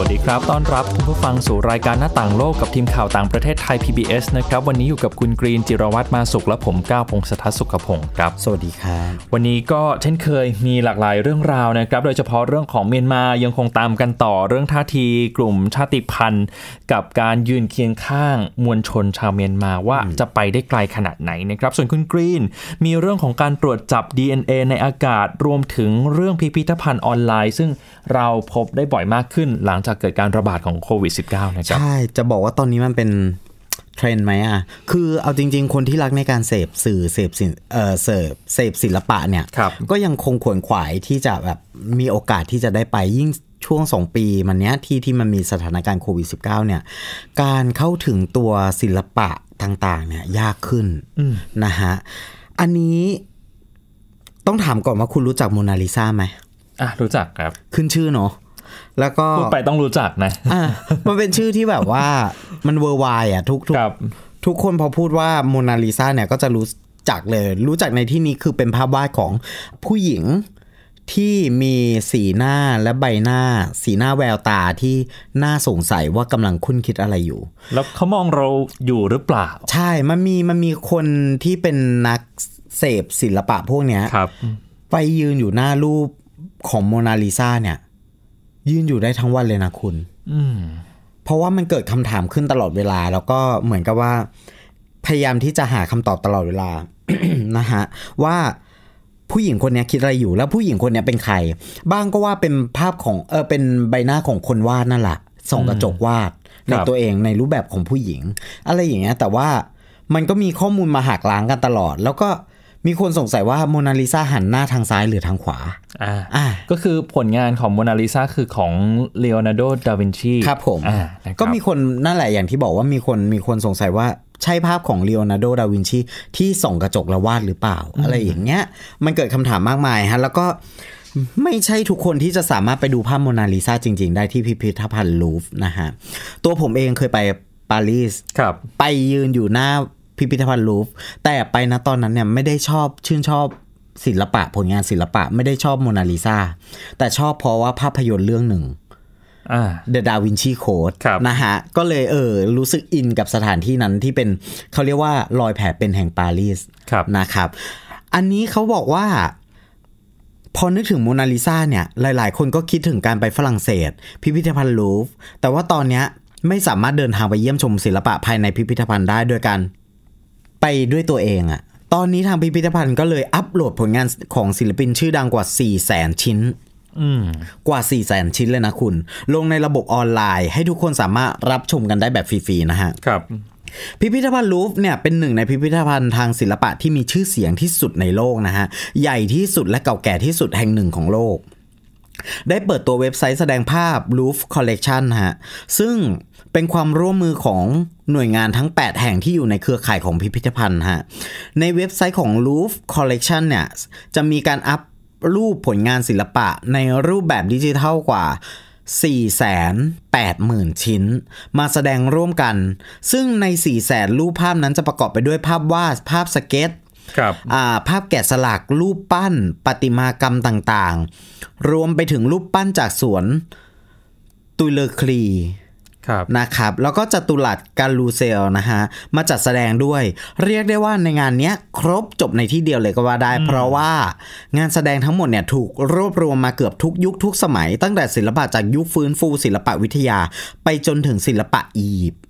วัสดีครับ ต้อนรับคุณผู้ฟังสู่รายการหน้าต่างโลกกับทีมข่าวต่างประเทศไทย PBS นะครับ วันนี้อยู่กับคุณกรีนจิรวัตรมาสุขและผมก้าวพงศธรสุขพงศ์ครับ สวัสดีครับ วันนี้ก็เช่นเคยมีหลากหลายเรื่องราวนะครับ โดยเฉพาะเรื่องของเมียนมายังคงตามกันต่อเรื่องท่าทีกลุ่มชาติพันธุ์ กับการยืนเคียงข้างมวลชนชาวเมียนมาว่าจะไปได้ไกลขนาดไหนนะครับ ส่วนคุณกรีนมีเรื่องของการตรวจจับ DNA ในอากาศรวมถึงเรื่องพิพิธภัณฑ์ออนไลน์ ซึ่งเราพบได้บ่อยมากขึ้นหลังจากเกิดการระบาดของโควิด -19 นะครับ ใช่ จะบอกว่าตอนนี้มันเป็นเทรนด์ไหมอะ คือเอาจริง ๆ คนที่รักในการเสพสื่อเสพศิลป์เอ่อเสพเสพศิลปะเนี่ยครับก็ยังคงขวนขวายที่จะแบบมีโอกาสที่จะได้ไปยิ่งช่วงสองปีมันเนี้ยที่ที่มันมีสถานการณ์โควิด -19 เนี่ย การเข้าถึงตัวศิลปะต่างๆ เนี่ยยากขึ้นนะฮะ อันนี้ต้องถามก่อนว่าคุณรู้จักโมนาลิซาไหมอะรู้จักครับ ขึ้นชื่อเนาะ แล้วก็พูดไปต้องรู้จักนะอะมันเป็นชื่อที่แบบว่ามันเวอร์ไวอะทุกทุกครับทุกคนพอพูดว่าโมนาลิซาเนี่ยก็จะรู้จักเลย รู้จักในที่นี้คือเป็นภาพวาดของผู้หญิงที่มีสีหน้าและใบหน้า สีหน้าแววตาที่น่าสงสัยว่ากำลังคุ้นคิดอะไรอยู่ แล้วเขามองเราอยู่หรือเปล่า ใช่มันมีมันมีคนที่เป็นนักเสพศิลปะพวกเนี้ยครับไปยืนอยู่หน้ารูปของโมนาลิซาเนี่ย ยืนอยู่ได้ทั้งวันเลยนะคุณ อืมเพราะว่ามันเกิดคำถามขึ้นตลอดเวลา แล้วก็เหมือนกับว่า พยายามที่จะหาคำตอบตลอดเวลานะฮะว่าผู้หญิงคนเนี้ยคิดอะไรอยู่แล้วผู้หญิงคนเนี้ยเป็นใคร บ้างก็ว่าเป็นภาพของเออเป็นใบหน้าของคนวาดนั่นแหละส่องกระจกวาดในตัวเองในรูปแบบของผู้หญิง อะไรอย่างเงี้ยแต่ว่ามันก็มีข้อมูลมาหักล้างกันตลอด แล้วก็ มีคนสงสัยว่าโมนาลิซาหันหน้าทางซ้ายหรือทางขวา อ่าอ่าก็คือผลงานของโมนาลิซาคือของเลโอนาร์โด ดาวินชีครับผมอ่านะครับก็มีคนนั่นแหละอย่างที่บอกว่ามีคนมีคนสงสัยว่าใช่ภาพของเลโอนาร์โด ดาวินชีที่ส่องกระจกแล้ววาดหรือเปล่า อะไรอย่างเงี้ย มันเกิดคำถามมากมายฮะแล้วก็ไม่ใช่ทุกคนที่จะสามารถไปดูภาพโมนาลิซาจริง ๆ ได้ที่พิพิธภัณฑ์ลูฟร์นะฮะ ตัวผมเองเคยไปปารีสครับไปยืนอยู่หน้า พิพิธภัณฑ์ลูฟร์แต่ไปนะตอนนั้นเนี่ยไม่ได้ชอบชื่นชอบศิลปะผลงานศิลปะไม่ได้ชอบโมนาลิซาแต่ชอบเพราะว่าภาพยนตร์เรื่องหนึ่งอ่า The Da Vinci Code ครับนะฮะ ก็เลยเออรู้สึกอินกับสถานที่นั้นที่เป็นเขาเรียกว่ารอยแผลเป็นแห่งปารีสครับนะครับ อันนี้เขาบอกว่า พอนึกถึงโมนาลิซาเนี่ย หลายๆ คนก็คิดถึงการไปฝรั่งเศส พิพิธภัณฑ์ลูฟร์แต่ว่าตอนเนี้ยไม่สามารถเดินทางไปเยี่ยมชมศิลปะภายในพิพิธภัณฑ์ได้ด้วยกัน ไปด้วยตัวเองอะตอนนี้ทางพิพิธภัณฑ์ก็เลยอัปโหลดผลงานของศิลปินชื่อดังกว่า 4 0 0แสนชิ้นอืมกว่า4 0 0แสนชิ้นเลยนะคุณ ลงในระบบออนไลน์ ให้ทุกคนสามารถรับชมกันได้แบบฟรีๆนะฮะ ครับ พิพิธภัณฑ์ลูฟร์เนี่ยเป็นหนึ่งในพิพิธภัณฑ์ทางศิลปะที่มีชื่อเสียงที่สุดในโลกนะฮะ ใหญ่ที่สุดและเก่าแก่ที่สุดแห่งหนึ่งของโลก ได้เปิดตัวเว็บไซต์แสดงภาพ Louvre Collection ฮะ ซึ่งเป็นความร่วมมือของ หน่วยงานทั้ง 8 แห่งที่อยู่ในเครือข่ายของพิพิธภัณฑ์ฮะ ในเว็บไซต์ของ Louvre Collection เนี่ย จะมีการอัพรูปผลงานศิลปะในรูปแบบดิจิทัลกว่า 480,000 ชิ้น มาแสดงร่วมกัน ซึ่งใน 400,000 รูปภาพนั้นจะประกอบไปด้วยภาพวาด ภาพสเก็ตครับอ่าภาพแกะสลัก รูปปั้น ประติมากรรมต่างๆ รวมไปถึงรูปปั้นจากสวนตุยเลอคลีครับ นะครับแล้วก็จัตุรัสการลูเซลนะฮะมาจัดแสดงด้วย เรียกได้ว่าในงานเนี้ยครบจบในที่เดียวเลยก็ว่าได้ เพราะว่างานแสดงทั้งหมดเนี่ยถูกรวบรวมมาเกือบทุกยุคทุกสมัย ตั้งแต่ศิลปะจากยุคฟื้นฟูศิลปะวิทยา ไปจนถึงศิลปะอียิปต์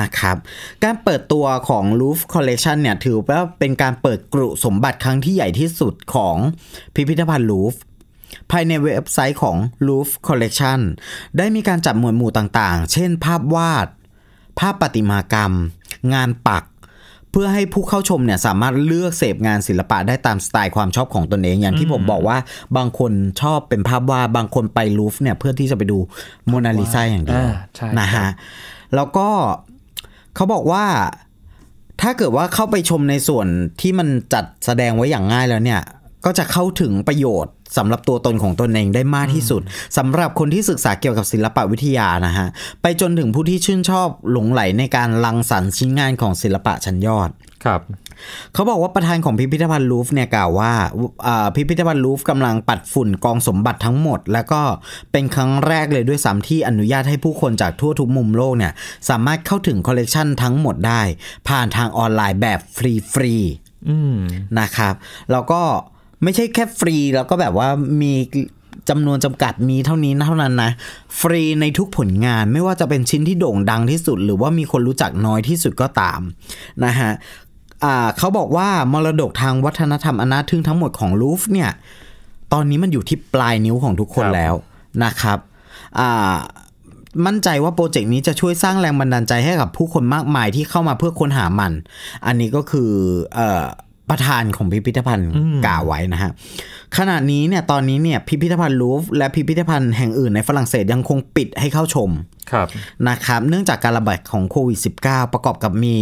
นะครับ การเปิดตัวของ Louvre Collection เนี่ยถือว่าเป็นการเปิดกรุสมบัติครั้งที่ใหญ่ที่สุดของพิพิธภัณฑ์ลูฟร์ ภายในเว็บไซต์ของ Louvre Collection ได้มีการจัดหมวดหมู่ต่างๆ เช่น ภาพวาด ภาพประติมากรรม งานปัก เพื่อให้ผู้เข้าชมเนี่ยสามารถเลือกเสพงานศิลปะได้ตามสไตล์ความชอบของตนเอง อย่างที่ผมบอกว่าบางคนชอบเป็นภาพวาด บางคนไปลูฟร์เนี่ยเพื่อที่จะไปดูโมนาลิซาอย่างเดียวอ่าใช่นะครัฮะบแล้วก็เขาบอกว่าถ้าเกิดว่าเข้าไปชมในส่วนที่มันจัดแสดงไว้อย่างง่ายแล้วเนี่ย ก็จะเข้าถึงประโยชน์สำหรับตัวตนของตนเองได้มากที่สุดสำหรับคนที่ศึกษาเกี่ยวกับศิลปวิทยานะฮะไปจนถึงผู้ที่ชื่นชอบหลงใหลในการรังสรรค์ชิ้นงานของศิลปะชั้นยอดครับเขาบอกว่าประธานของพิพิธภัณฑ์ลูฟร์เนี่ยกล่าวว่าอ่าพิพิธภัณฑ์ลูฟร์กำลังปัดฝุ่นกองสมบัติทั้งหมด แล้วก็เป็นครั้งแรกเลยด้วยซ้ำที่อนุญาตให้ผู้คนจากทั่วทุกมุมโลกเนี่ยสามารถเข้าถึงคอลเลกชันทั้งหมดได้ ผ่านทางออนไลน์แบบฟรีๆอืมนะครับแล้วก็ ไม่ใช่แค่ฟรีแล้วก็แบบว่ามีจำนวนจำกัดมีเท่านี้เท่านั้นนะ ฟรีในทุกผลงานไม่ว่าจะเป็นชิ้นที่โด่งดังที่สุด หรือว่ามีคนรู้จักน้อยที่สุดก็ตามนะฮะเขาบอกว่ามรดกทางวัฒนธรรมอันน่าทึ่งทั้งหมดของลูฟเนี่ย ตอนนี้มันอยู่ที่ปลายนิ้วของทุกคนคแล้วนะครับมั่นใจว่าโปรเจกต์นี้จะช่วยสร้างแรงบันดาลใจให้กับผู้คนมากมายที่เข้ามาเพื่อค้นหามัน อันนี้ก็คืออ ประธานของพิพิธภัณฑ์กล่าวไว้นะฮะขณะนี้เนี่ยตอนนี้เนี่ยพิพิธภัณฑ์ลูฟร์และพิพิธภัณฑ์แห่งอื่นในฝรั่งเศสยังคงปิดให้เข้าชมครับนะครับเนื่องจากการระบาดของโควิด -19 ประกอบกับมี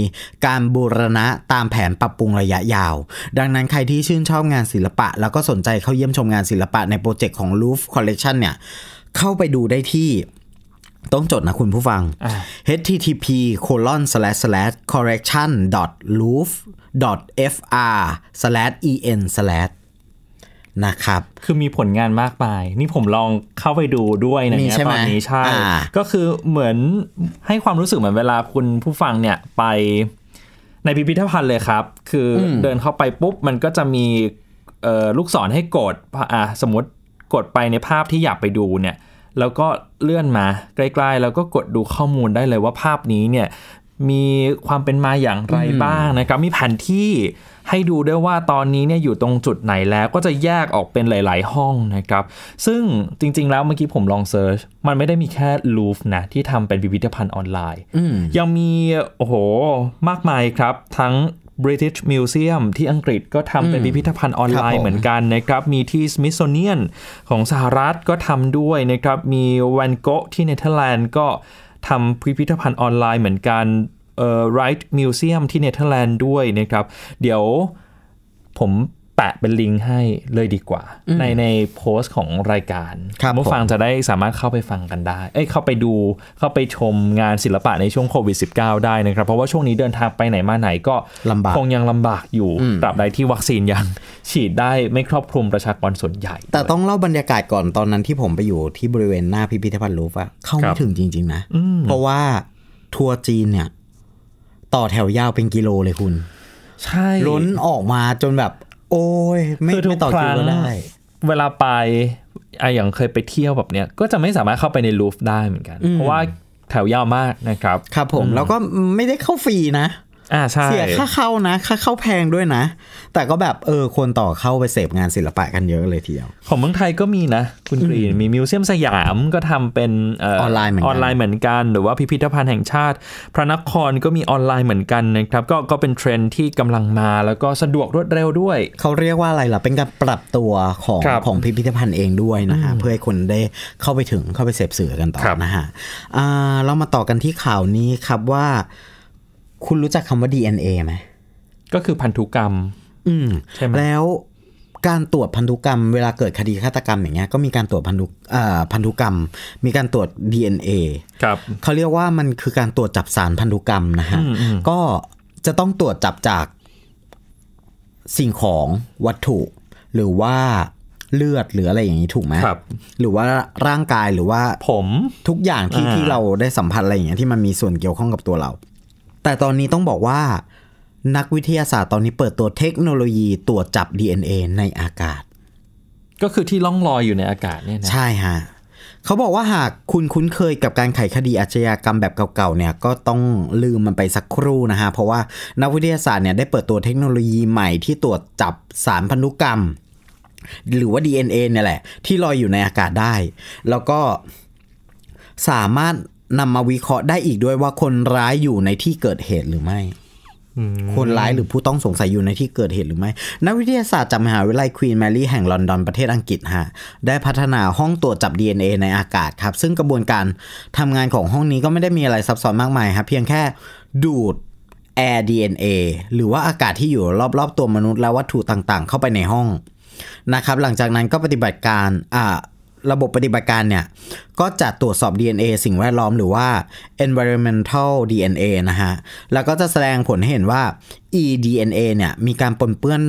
การบูรณะตามแผนปรับปรุงระยะยาว ดังนั้นใครที่ชื่นชอบงานศิลปะ แล้วก็สนใจเข้าเยี่ยมชมงานศิลปะในโปรเจกต์ของ Louvre Collection เนี่ยเข้าไปดูได้ที่ ต้องจดนะคุณผู้ฟังอ่า http colon slash slash correction dot louvre dot fr slash en slash นะครับ คือมีผลงานมากมาย นี่ผมลองเข้าไปดูด้วยนะมีเนี่ยใช่ไหมตอนนี้ใช่อ่าก็คือเหมือนให้ความรู้สึกเหมือนเวลาคุณผู้ฟังเนี่ยไปในพิพิธภัณฑ์เลยครับ คืออเดินเข้าไปปุ๊บ มันก็จะมีเอ่อลูกศรให้กดอะสมมติกดไปในภาพที่อยากไปดูเนี่ย แล้วก็เลื่อนมาใกล้ๆ แล้วก็กดดูข้อมูลได้เลยว่าภาพนี้เนี่ยมีความเป็นมาอย่างไรบ้างนะครับ มีแผนที่ให้ดูด้วยว่าตอนนี้เนี่ยอยู่ตรงจุดไหนแล้วก็จะแยกออกเป็นหลาย ๆ ห้องนะครับ ซึ่งจริง ๆ แล้วเมื่อกี้ผมลองเซิร์ชมันไม่ได้มีแค่ลูฟนะ ที่ทำเป็นพิพิธภัณฑ์ออนไลน์ ยังมี โอ้โห มากมายครับ ทั้ง British Museum ที่อังกฤษก็ทำเป็นพิพิธภัณฑ์ออนไลครับผมน์เหมือนกันนะครับ มีที่ Smithsonian ของสหรัฐก็ทำด้วยนะครับ มี Van Gogh ที่เนเธอร์แลนด์ก็ทำพิพิธภัณฑ์ออนไลน์เหมือนกันเอ่อ Rijksmuseum ที่เนเธอร์แลนด์ด้วยนะครับ เดี๋ยวผม แปะเป็นลิงก์ให้เลยดีกว่า ในในโพสต์ของรายการครับผู้ฟังผมจะได้สามารถเข้าไปฟังกันได้ เอ้ยเข้าไปดูเข้าไปชมงานศิลปะในช่วงโควิด -19 ได้นะครับ เพราะว่าช่วงนี้เดินทางไปไหนมาไหนก็ลำบากคงยังลำบากอยู่ตราบใดที่วัคซีนยังฉีดได้ไม่ครอบคลุมประชากรส่วนใหญ่ แต่ต้องเล่าบรรยากาศก่อนตอนนั้นที่ผมไปอยู่ที่บริเวณหน้าพิพิธภัณฑ์ลูฟร์อะเข้าครัไม่บถึงจริง ๆ นะ เพราะว่าทัวร์จีนเนี่ย ต่อแถวยาวเป็นกิโลเลยคุณ ใช่ล้นออกมาจนแบบโอ้ยไม่คือทุไม่กต่อคคิวรั้งก็ได้เวลาไปไอะอย่างเคยไปเที่ยวแบบเนี้ยก็จะไม่สามารถเข้าไปในลูฟได้เหมือนกัน เพราะว่าแถวยาวมากนะครับ ครับผม แล้วก็ไม่ได้เข้าฟรีนะ อ่าใช่เสียค่าเข้านะ ค่าเข้าแพงด้วยนะ แต่ก็แบบเออคนต่อเข้าไปเสพงานศิลปะกันเยอะเลยทีเดียว ของเมืองไทยก็มีนะ คุณกรีนมีมิวเซียมสยามก็ทำเป็นเอออนไลน์เหมือนกันออนไลน์เหมือนกัน หรือว่าพิพิธภัณฑ์แห่งชาติ พระนครก็มีออนไลน์เหมือนกันนะครับ ก็ก็เป็นเทรนด์ที่กำลังมาแล้วก็สะดวกรวดเร็วด้วย เขาเรียกว่าอะไรล่ะเป็นการปรับตัวของครับของพิพิธภัณฑ์เองด้วยนะฮะเพื่อให้คนได้เข้าไปถึงเข้าไปเสพสื่อกันต่อครับนะฮะอ่าเรามาต่อกันที่ข่าวนี้ครับว่า คุณรู้จักคำว่า DNA ไหมก็คือพันธุกรรม อืมใช่ไหมแล้วการตรวจพันธุกรรมเวลาเกิดคดีฆาตกรรมอย่างเงี้ยก็มีการตรวจพันธุอ่าพันธุกรรม มีการตรวจ DNA ครับเขาเรียกว่ามันคือการตรวจจับสารพันธุกรรมนะฮะอืมอืมก็จะต้องตรวจจับจากสิ่งของวัตถุ หรือว่าเลือดหรืออะไรอย่างนี้ถูกไหมครับ หรือว่าร่างกายหรือว่าผมทุกอย่างที่อ่าที่เราได้สัมผัสอะไรอย่างเงี้ยที่มันมีส่วนเกี่ยวข้องกับตัวเรา แต่ตอนนี้ต้องบอกว่า นักวิทยาศาสตร์ตอนนี้เปิดตัวเทคโนโลยีตรวจจับ DNA ในอากาศ ก็คือที่ล่องลอยอยู่ในอากาศเนี่ยนะใช่ฮะเขาบอกว่าหากคุณคุ้นเคยกับการไขคดีอาชญากรรมแบบเก่าๆเนี่ยก็ต้องลืมมันไปสักครู่นะฮะเพราะว่านักวิทยาศาสตร์เนี่ยได้เปิดตัวเทคโนโลยีใหม่ที่ตรวจจับสารพันธุกรรม หรือว่า DNA เนี่ยแหละ ที่ลอยอยู่ในอากาศได้ แล้วก็สามารถ นำมาวิเคราะห์ได้อีกด้วยว่าคนร้ายอยู่ในที่เกิดเหตุหรือไม่ คนร้ายหรือผู้ต้องสงสัยอยู่ในที่เกิดเหตุหรือไม่ นักวิทยาศาสตร์จากมหาวิทยาลัยควีนแมรี่แห่งลอนดอนประเทศอังกฤษฮะ ได้พัฒนาห้องตรวจจับ DNA ในอากาศครับ ซึ่งกระบวนการทำงานของห้องนี้ก็ไม่ได้มีอะไรซับซ้อนมากมายครับเพียงแค่ดูด Air DNA หรือว่าอากาศที่อยู่รอบๆตัวมนุษย์และวัตถุต่างๆ เข้าไปในห้องนะครับ หลังจากนั้นก็ปฏิบัติการอ่า ระบบปฏิบัติการเนี่ย ก็จะตรวจสอบ DNA สิ่งแวดล้อมหรือว่า environmental DNA นะฮะ แล้วก็จะแสดงผลให้เห็นว่า eDNA เนี่ย มีการปนเปื้อน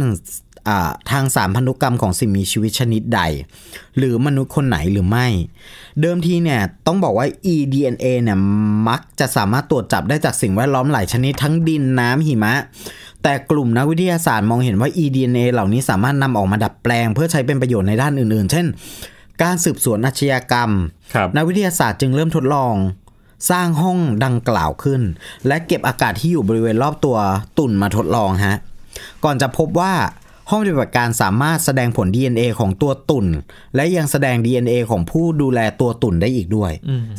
ทางสารพันธุกรรมของสิ่งมีชีวิตชนิดใด หรือมนุษย์คนไหนหรือไม่ เดิมทีเนี่ยต้องบอกว่า eDNA เนี่ยมักจะสามารถตรวจจับได้จากสิ่งแวดล้อมหลายชนิดทั้งดินน้ำหิมะ แต่กลุ่มนักวิทยาศาสตร์มองเห็นว่า eDNA เหล่านี้สามารถนำออกมาดัดแปลง เพื่อใช้เป็นประโยชน์ในด้านอื่นๆ เช่น การสืบสวนอาชญากรรมครับนักวิทยาศาสตร์จึงเริ่มทดลอง สร้างห้องดังกล่าวขึ้น และเก็บอากาศที่อยู่บริเวณรอบตัวตุ่นมาทดลองฮะก่อนจะพบว่าห้องปฏิบัติการสามารถแสดงผล DNA ของตัวตุ่น และยังแสดง DNA ของผู้ดูแลตัวตุ่นได้อีกด้วย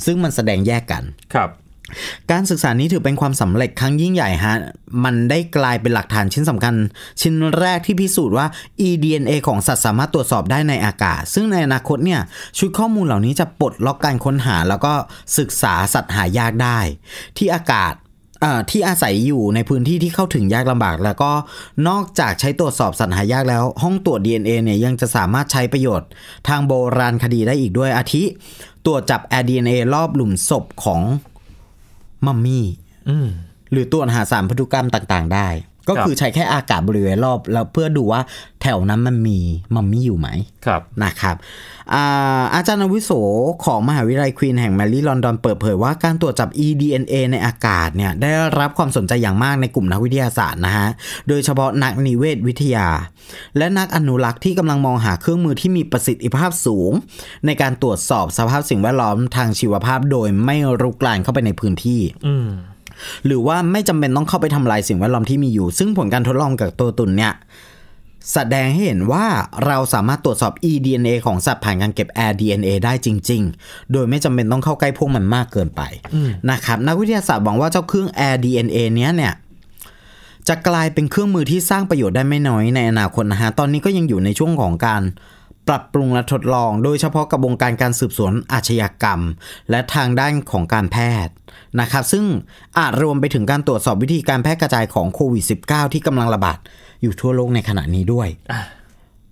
ซึ่งมันแสดงแยกกันครับ การศึกษานี้ถือเป็นความสำเร็จครั้งยิ่งใหญ่ฮะ มันได้กลายเป็นหลักฐานชิ้นสำคัญ ชิ้นแรกที่พิสูจน์ว่า eDNA ของสัตว์สามารถตรวจสอบได้ในอากาศ ซึ่งในอนาคตเนี่ย ชุดข้อมูลเหล่านี้จะปลดล็อกการค้นหา แล้วก็ศึกษาสัตว์หายากได้ ที่อากาศที่อาศัยอยู่ในพื้นที่ที่เข้าถึงยากลำบาก แล้วก็นอกจากใช้ตรวจสอบสัตว์หายากแล้ว ห้องตรวจ DNA เนี่ยยังจะสามารถใช้ประโยชน์ ทางโบราณคดีได้อีกด้วยอาทิ ตรวจจับ DNA รอบหลุมศพของ มัมมี่อืมหรือตรวจหาสารพันธุกรรมต่าง ๆ ได้ ก็ครับคือใช้แค่อากาศบริเวณรอบแล้วเพื่อดูว่าแถวนั้นมันมีมัมมี่อยู่ไหมครับนะครับอาอาจารย์อาวุโสของมหาวิทยาลัยควีนแห่งแมรี่ลอนดอนเปิดเผยว่าการตรวจจับ eDNA ในอากาศเนี่ยได้รับความสนใจอย่างมากในกลุ่มนักวิทยาศาสตร์นะฮะ โดยเฉพาะนักนิเวศวิทยา และนักอนุรักษ์ที่กำลังมองหาเครื่องมือที่มีประสิทธิภาพสูง ในการตรวจสอบสภาพสิ่งแวดล้อมทางชีวภาพโดยไม่รุกรานเข้าไปในพื้นที่ อืม หรือว่าไม่จำเป็นต้องเข้าไปทำลายสิ่งแวดล้อมที่มีอยู่ ซึ่งผลการทดลองกับตัวตุ่นเนี่ยแสดงให้เห็นว่าเราสามารถตรวจสอบ eDNA ของสัตว์ผ่านการเก็บ AirDNA ได้จริง ๆ โดยไม่จำเป็นต้องเข้าใกล้พวกมันมากเกินไปนะครับนักวิทยาศาสตร์หวังว่าเจ้าเครื่อง AirDNA เนี้ยเนี่ยจะกลายเป็นเครื่องมือที่สร้างประโยชน์ได้ไม่น้อยในอนาคตนะฮะ ตอนนี้ก็ยังอยู่ในช่วงของการ ปรับปรุงและทดลอง โดยเฉพาะกับวงการการสืบสวนอาชญากรรม และทางด้านของการแพทย์นะครับ ซึ่งอาจรวมไปถึงการตรวจสอบวิธีการแพร่กระจายของโควิด -19 ที่กำลังระบาดอยู่ทั่วโลกในขณะนี้ด้วย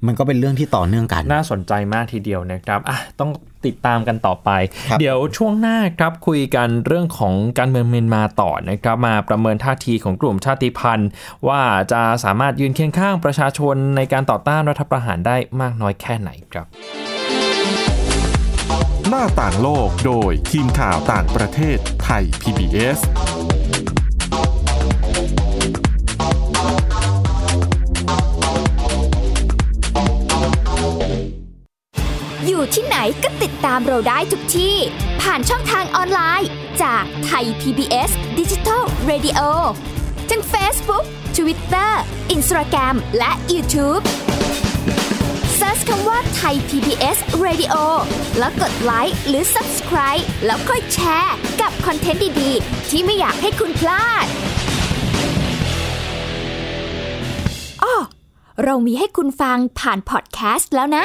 มันก็เป็นเรื่องที่ต่อเนื่องกัน น่าสนใจมากทีเดียวนะครับอะต้องติดตามกันต่อไปครับเดี๋ยวช่วงหน้าครับคุยกันเรื่องของการเมืองเมียนมาต่อนะครับ มาประเมินท่าทีของกลุ่มชาติพันธุ์ ว่าจะสามารถยืนเคียงข้างประชาชนในการต่อต้านรัฐประหารได้มากน้อยแค่ไหนครับ หน้าต่างโลกโดยทีมข่าวต่างประเทศไทย PBS อยู่ที่ไหนก็ติดตามเราได้ทุกที่ ผ่านช่องทางออนไลน์ จากไทย PBS Digital Radio ทั้ง Facebook Twitter Instagram และ YouTube Search คำว่าไทย PBS Radio แล้วกดไลค์หรือ Subscribe แล้วค่อยแชร์กับคอนเทนต์ดี ๆ ที่ไม่อยากให้คุณพลาดอ้อเรามีให้คุณฟังผ่านพอดแคสต์แล้วนะ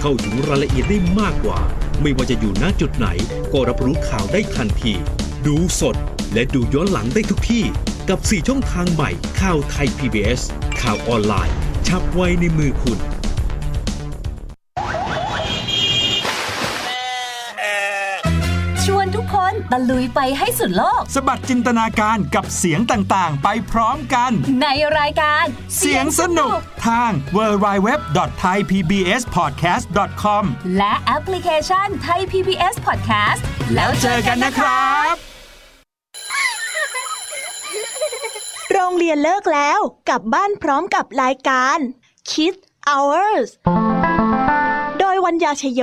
เข้าถึงรายละเอียดได้มากกว่า ไม่ว่าจะอยู่ณจุดไหน ก็รับรู้ข่าวได้ทันที ดูสดและดูย้อนหลังได้ทุกที่ กับ 4 ช่องทางใหม่ข่าวไทย PBS ข่าวออนไลน์ ชับไว้ในมือคุณ ลุยไปให้สุดโลก สบัดจินตนาการกับเสียงต่างๆ ไปพร้อมกัน ในรายการเสียงสนุกทาง www.thaipbspodcast.com และแอปพลิเคชันไทย PBS Podcast แล้วเจอกันนะครับ โรงเรียนเลิกแล้วกลับบ้านพร้อมกับรายการ Kids Hours โดยวัญญาชยโย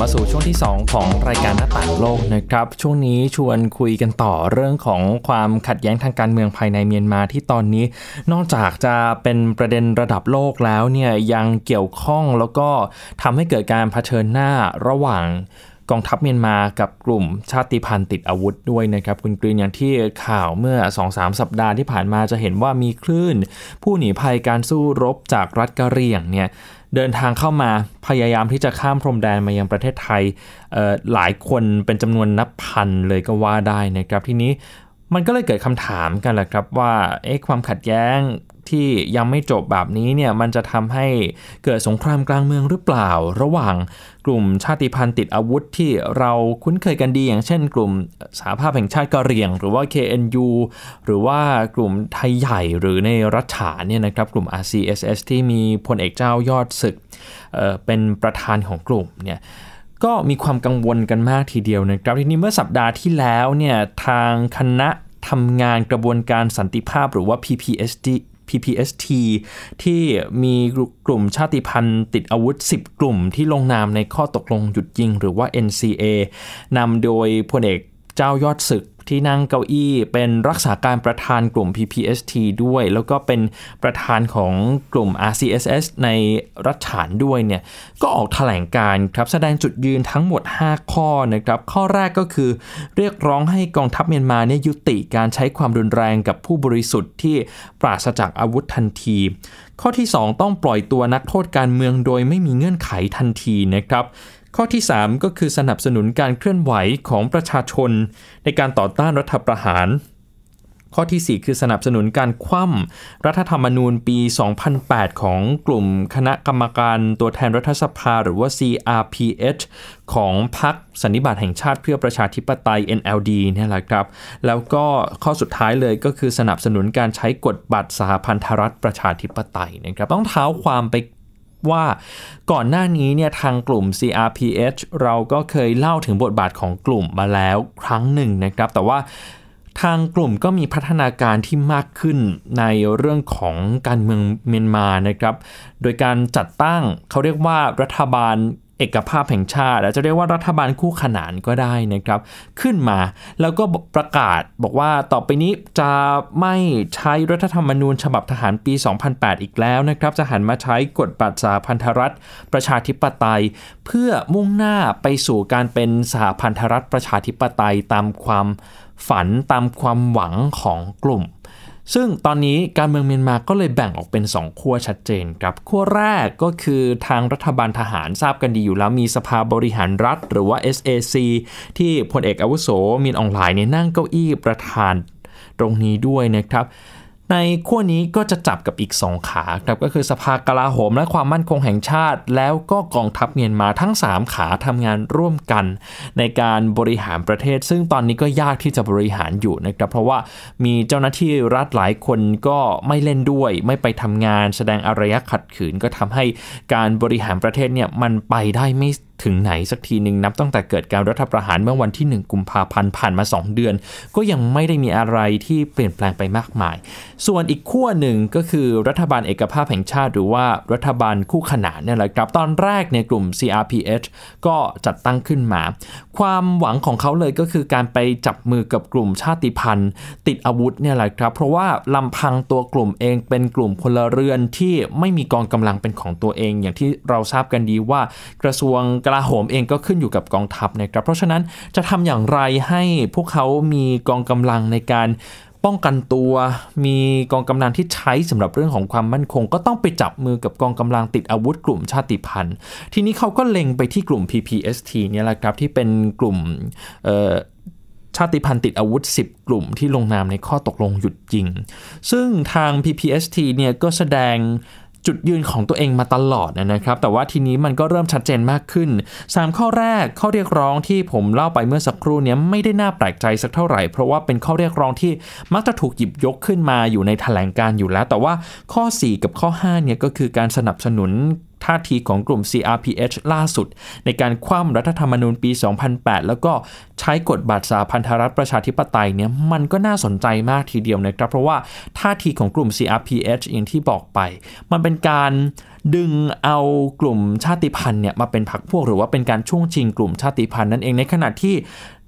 มาสู่ช่วงที่ 2 ของรายการหน้าต่างโลกนะครับ ช่วงนี้ชวนคุยกันต่อเรื่องของความขัดแย้งทางการเมืองภายในเมียนมาที่ตอนนี้ นอกจากจะเป็นประเด็นระดับโลกแล้วเนี่ยยังเกี่ยวข้องแล้วก็ทำให้เกิดการเผชิญหน้าระหว่างกองทัพเมียนมากับกลุ่มชาติพันธุ์ติดอาวุธด้วยนะครับ คุณกรีนอย่างที่ข่าวเมื่อ 2-3 สัปดาห์ที่ผ่านมาจะเห็นว่ามีคลื่น ผู้หนีภัยการสู้รบจากรัฐกะเหรี่ยงเนี่ย เดินทางเข้ามาพยายามที่จะข้ามพรมแดนมายังประเทศไทยหลายคนเป็นจำนวนนับพันเลยก็ว่าได้นะครับทีนี้มันก็เลยเกิดคำถามกันแหละครับว่าเอ๊ะความขัดแย้ง ที่ยังไม่จบแบบนี้เนี่ยมันจะทำให้เกิดสงครามกลางเมืองหรือเปล่า ระหว่างกลุ่มชาติพันธุ์ติดอาวุธที่เราคุ้นเคยกันดี อย่างเช่น กลุ่มสหภาพแห่งชาติกะเหรี่ยง หรือว่า KNU หรือว่ากลุ่มไทยใหญ่หรือในรัฐฉานเนี่ยนะครับกลุ่ม RCSS ที่มีพลเอกเจ้ายอดศึกเเป็นประธานของกลุ่มเนี่ยก็มีความกังวลกันมากทีเดียวนะครับทีนี้เมื่อสัปดาห์ที่แล้วเนี่ยทางคณะทำงานกระบวนการสันติภาพหรือว่า PPSD PPST ที่มีกลุ่มชาติพันธุ์ติดอาวุธ 10 กลุ่มที่ลงนามในข้อตกลงหยุดยิงหรือว่า NCA นำโดยพลเอกเจ้ายอดศึก ที่นั่งเก้าอี้เป็นรักษาการประธานกลุ่ม PPST ด้วย แล้วก็เป็นประธานของกลุ่ม RCSS ในรัฐฉานด้วยเนี่ยก็ออกแถลงการครับแสดงจุดยืนทั้งหมด 5 ข้อนะครับข้อแรกก็คือเรียกร้องให้กองทัพเมียนมาเนี่ยยุติการใช้ความรุนแรงกับผู้บริสุทธิ์ที่ปราศจากอาวุธทันที ข้อที่ 2 ต้องปล่อยตัวนักโทษการเมืองโดยไม่มีเงื่อนไขทันทีนะครับ ข้อที่ 3 ก็คือสนับสนุนการเคลื่อนไหวของประชาชน ในการต่อต้านรัฐประหาร ข้อที่ 4 คือสนับสนุนการคว่ำรัฐธรรมนูญปี 2008 ของกลุ่มคณะกรรมการตัวแทนรัฐสภาหรือว่า CRPH ของพรรคสันนิบาตแห่งชาติเพื่อประชาธิปไตย NLD เนี่ยแหละครับ แล้วก็ข้อสุดท้ายเลยก็คือสนับสนุนการใช้กฎบัตรสหพันธรัฐประชาธิปไตยนะครับต้องเท้าความไป ว่าก่อนหน้านี้เนี่ยทางกลุ่ม CRPH เราก็เคยเล่าถึงบทบาทของกลุ่มมาแล้วครั้งหนึ่งนะครับ แต่ว่าทางกลุ่มก็มีพัฒนาการที่มากขึ้นในเรื่องของการเมืองเมียนมานะครับ โดยการจัดตั้งเขาเรียกว่ารัฐบาล เอกภาพแห่งชาติอาจจะเรียกว่ารัฐบาลคู่ขนานก็ได้นะครับ ขึ้นมาแล้วก็ประกาศบอกว่าต่อไปนี้จะไม่ใช้รัฐธรรมนูญฉบับทหารปี 2008 อีกแล้วนะครับ จะหันมาใช้กฎบัตรสหพันธรัฐประชาธิปไตย เพื่อมุ่งหน้าไปสู่การเป็นสหพันธรัฐประชาธิปไตยตามความฝันตามความหวังของกลุ่ม ซึ่งตอนนี้การเมืองเมียนมาก็เลยแบ่งออกเป็น 2 ขั้วชัดเจนครับขั้วแรกก็คือทางรัฐบาลทหารทราบกันดีอยู่แล้วมีสภาบริหารรัฐ หรือว่า SAC ที่พลเอกอาวุโสมินอองหลายเนี่ยนั่งเก้าอี้ประธานตรงนี้ด้วยนะครับ ในขั้วนี้ก็จะจับกับอีก 2 ขาครับก็คือสภากลาโหมและความมั่นคงแห่งชาติ แล้วก็กองทัพเมียนมาทั้ง 3 ขาทำงานร่วมกัน ในการบริหารประเทศ ซึ่งตอนนี้ก็ยากที่จะบริหารอยู่นะครับเพราะว่ามีเจ้าหน้าที่รัฐหลายคนก็ไม่เล่นด้วย ไม่ไปทำงาน แสดงอารยะขัดขืนก็ทำให้การบริหารประเทศเนี่ยมันไปได้ไม่ ถึงไหนสักทีหนึ่งนับตั้งแต่เกิดการรัฐประหารเมื่อวันที่ 1 กุมภาพันธ์ผ่านมา 2 เดือน ก็ยังไม่ได้มีอะไรที่เปลี่ยนแปลงไปมากมาย ส่วนอีกขั้วหนึ่งก็คือรัฐบาลเอกภาพแห่งชาติ หรือว่ารัฐบาลคู่ขนานเนี่ยแหละครับตอนแรกในกลุ่ม CRPH ก็จัดตั้งขึ้นมา ความหวังของเขาเลยก็คือการไปจับมือกับกลุ่มชาติพันธุ์ ติดอาวุธเนี่ยแหละครับ เพราะว่าลำพังตัวกลุ่มเองเป็นกลุ่มพลเรือนที่ไม่มีกองกำลังเป็นของตัวเอง อย่างที่เราทราบกันดีว่ากระทรวงกลาโหมเองก็ขึ้นอยู่กับกองทัพนะครับ เพราะฉะนั้นจะทำอย่างไรให้พวกเขามีกองกำลังในการป้องกันตัว มีกองกำลังที่ใช้สำหรับเรื่องของความมั่นคง ก็ต้องไปจับมือกับกองกำลังติดอาวุธกลุ่มชาติพันธุ์ ทีนี้เขาก็เล็งไปที่กลุ่ม PPST เนี่ยแหละครับที่เป็นกลุ่มชาติพันธุ์ติดอาวุธ 10 กลุ่มที่ลงนามในข้อตกลงหยุดยิง ซึ่งทาง PPST เนี่ยก็แสดง จุดยืนของตัวเองมาตลอดนะครับ แต่ว่าทีนี้มันก็เริ่มชัดเจนมากขึ้น 3 ข้อแรกข้อเรียกร้องที่ผมเล่าไปเมื่อสักครู่นี้ไม่ได้น่าแปลกใจสักเท่าไหร่ เพราะว่าเป็นข้อเรียกร้องที่มักจะถูกหยิบยกขึ้นมาอยู่ในแถลงการอยู่แล้ว แต่ว่าข้อ 4 กับข้อ5เนี่ยก็คือการสนับสนุน ท่าทีของกลุ่ม CRPH ล่าสุด ในการคว่ำรัฐธรรมนูญปี 2008 แล้วก็ใช้กฎบัตรสาพันธรัฐประชาธิปไตยเนี่ยมันก็น่าสนใจมากทีเดียวนะครับ เพราะว่าท่าทีของกลุ่ม CRPH อย่างที่บอกไป มันเป็นการดึงเอากลุ่มชาติพันธุ์เนี่ยมาเป็นพรรคพวกหรือว่าเป็นการช่วงชิงกลุ่มชาติพันธุ์นั่นเองในขณะที่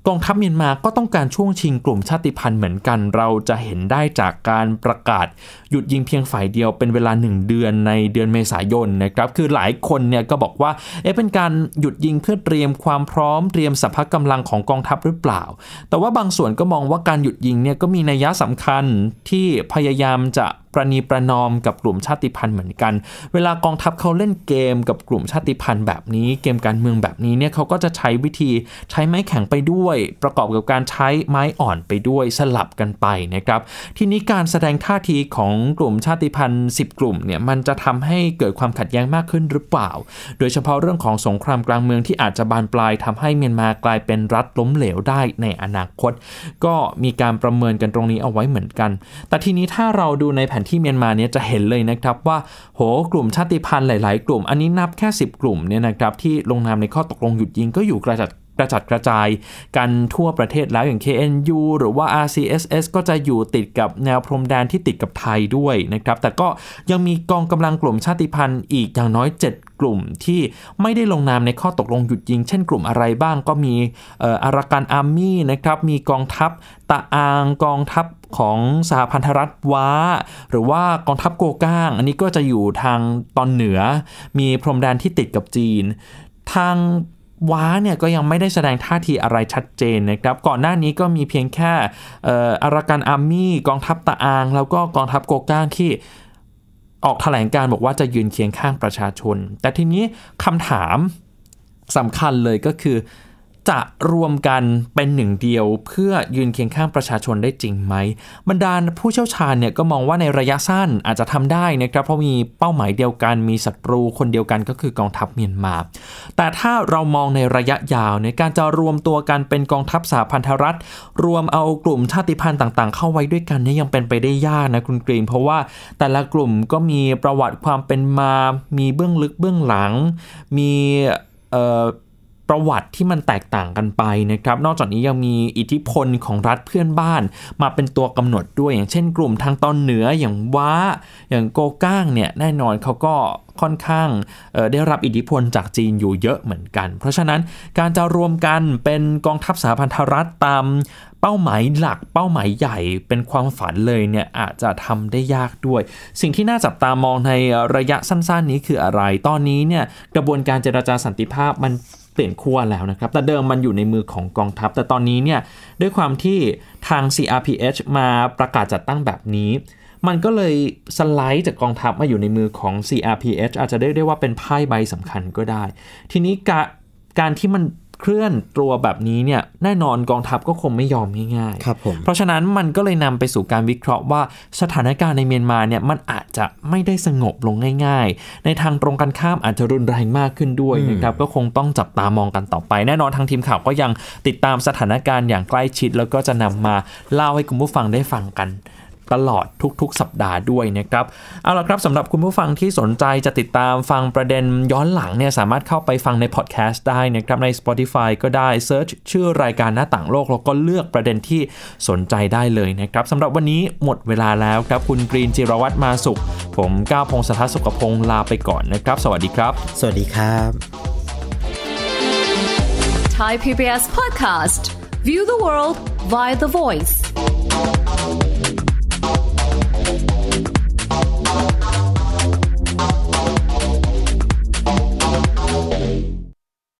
กองทัพเมียนมาก็ต้องการช่วงชิงกลุ่มชาติพันธุ์เหมือนกัน เราจะเห็นได้จากการประกาศ หยุดยิงเพียงฝ่ายเดียวเป็นเวลา 1 เดือนในเดือนเมษายนนะครับ คือหลายคนเนี่ยก็บอกว่าเอ๊ะเป็นการหยุดยิงเพื่อเตรียมความพร้อมเตรียมสัพพะกำลังของกองทัพหรือเปล่า แต่ว่าบางส่วนก็มองว่าการหยุดยิงเนี่ยก็มีนัยยะสำคัญที่พยายามจะประนีประนอมกับกลุ่มชาติพันธุ์เหมือนกัน เวลากองทัพเขาเล่นเกมกับกลุ่มชาติพันธุ์แบบนี้ เกมการเมืองแบบนี้เนี่ยเขาก็จะใช้วิธีใช้ไม้แข็งไปด้วย ประกอบกับการใช้ไม้อ่อนไปด้วยสลับกันไปนะครับ ทีนี้การแสดงท่าทีของกลุ่มชาติพันธุ์ 10 กลุ่มเนี่ยมันจะทำให้เกิดความขัดแย้งมากขึ้นหรือเปล่า โดยเฉพาะเรื่องของสงครามกลางเมืองที่อาจจะบานปลายทำให้เมียนมากลายเป็นรัฐล้มเหลวได้ในอนาคต ก็มีการประเมินกันตรงนี้เอาไว้เหมือนกัน แต่ทีนี้ถ้าเราดูในแผนที่เมียนมาเนี่ยจะเห็นเลยนะครับว่าโหกลุ่มชาติพันธุ์หลาย ๆ กลุ่ม อันนี้นับแค่ 10 กลุ่มเนี่ยนะครับที่ลงนามในข้อตกลงหยุดยิงก็อยู่กระจัด กระจัดกระจายกันทั่วประเทศแล้วอย่าง KNU หรือว่า RCSS ก็จะอยู่ติดกับแนวพรมแดนที่ติดกับไทยด้วยนะครับ แต่ก็ยังมีกองกำลังกลุ่มชาติพันธุ์อีกอย่างน้อย 7 กลุ่มที่ไม่ได้ลงนามในข้อตกลงหยุดยิง เช่นกลุ่มอะไรบ้างก็มีอาราการอาร์มี่นะครับ มีกองทัพตะอางกองทัพของสหพันธรัฐว้า หรือว่ากองทัพโกก้าง อันนี้ก็จะอยู่ทางตอนเหนือ มีพรมแดนที่ติดกับจีน ทาง ว้าเนี่ยก็ยังไม่ได้แสดงท่าทีอะไรชัดเจนนะครับ ก่อนหน้านี้ก็มีเพียงแค่อารากันอาร์มี่กองทัพตะอาง แล้วก็กองทัพโกก้างที่ออกแถลงการบอกว่าจะยืนเคียงข้างประชาชน แต่ทีนี้คำถามสำคัญเลยก็คือ จะรวมกันเป็นหนึ่งเดียวเพื่อยืนเคียงข้างประชาชนได้จริงไหมบรรดาผู้เชี่ยวชาญเนี่ยก็มองว่าในระยะสั้นอาจจะทำได้นะครับเพราะมีเป้าหมายเดียวกัน มีศัตรูคนเดียวกันก็คือกองทัพเมียนมา แต่ถ้าเรามองในระยะยาวในการจะรวมตัวกันเป็นกองทัพสหพันธรัฐ รวมเอากลุ่มชาติพันธุ์ต่างๆ เข้าไว้ด้วยกันนี่ยังเป็นไปได้ยากนะคุณกรีน เพราะว่าแต่ละกลุ่มก็มีประวัติความเป็นมา มีเบื้องลึกเบื้องหลัง มี ประวัติที่มันแตกต่างกันไปนะครับ นอกจากนี้ยังมีอิทธิพลของรัฐเพื่อนบ้าน มาเป็นตัวกำหนดด้วยอย่างเช่นกลุ่มทางตอนเหนืออย่างว้า อย่างโกก้างเนี่ยแน่นอนเขาก็ค่อนข้างได้รับอิทธิพลจากจีนอยู่เยอะเหมือนกัน เพราะฉะนั้นการจะรวมกันเป็นกองทัพสหพันธรัฐตามเป้าหมายหลักเป้าหมายใหญ่เป็นความฝันเลยเนี่ยอาจจะทำได้ยากด้วย สิ่งที่น่าจับตามองในระยะสั้น ๆ นี้คืออะไร ตอนนี้เนี่ยกระบวนการเจรจาสันติภาพมัน เปลี่ยนขั้วแล้วนะครับ แต่เดิมมันอยู่ในมือของกองทัพ แต่ตอนนี้เนี่ยด้วยความที่ทาง CRPH มาประกาศจัดตั้งแบบนี้ มันก็เลยสไลด์จากกองทัพมาอยู่ในมือของ CRPH อาจจะได้ได้ว่าเป็นไพ่ใบสำคัญก็ได้ ทีนี้การการที่มัน เคลื่อนตัวแบบนี้เนี่ยแน่นอนกองทัพก็คงไม่ยอมง่ายๆครับผมเพราะฉะนั้นมันก็เลยนำไปสู่การวิเคราะห์ว่าสถานการณ์ในเมียนมาเนี่ยมันอาจจะไม่ได้สงบลงง่าย ๆ ในทางตรงกันข้ามอาจจะรุนแรงมากขึ้นด้วยนะครับก็คงต้องจับตามองกันต่อไป แน่นอนทางทีมข่าวก็ยังติดตามสถานการณ์อย่างใกล้ชิด แล้วก็จะนำมาเล่าให้คุณผู้ฟังได้ฟังกัน ตลอดทุกๆ สัปดาห์ด้วยนะครับเอาละครับสำหรับคุณผู้ฟังที่สนใจจะติดตามฟังประเด็นย้อนหลังเนี่ยสามารถเข้าไปฟังในพอดแคสต์ได้นะครับใน Spotify ก็ได้เซิร์ชชื่อรายการหน้าต่างโลกแล้วก็เลือกประเด็นที่สนใจได้เลยนะครับสำหรับวันนี้หมดเวลาแล้วครับคุณกรีนจิรวัตรมาสุข ผมก้าวพงศธรสุขพงศ์ลาไปก่อนนะครับ สวัสดีครับ สวัสดีครับ Thai PBS Podcast View the world via the voice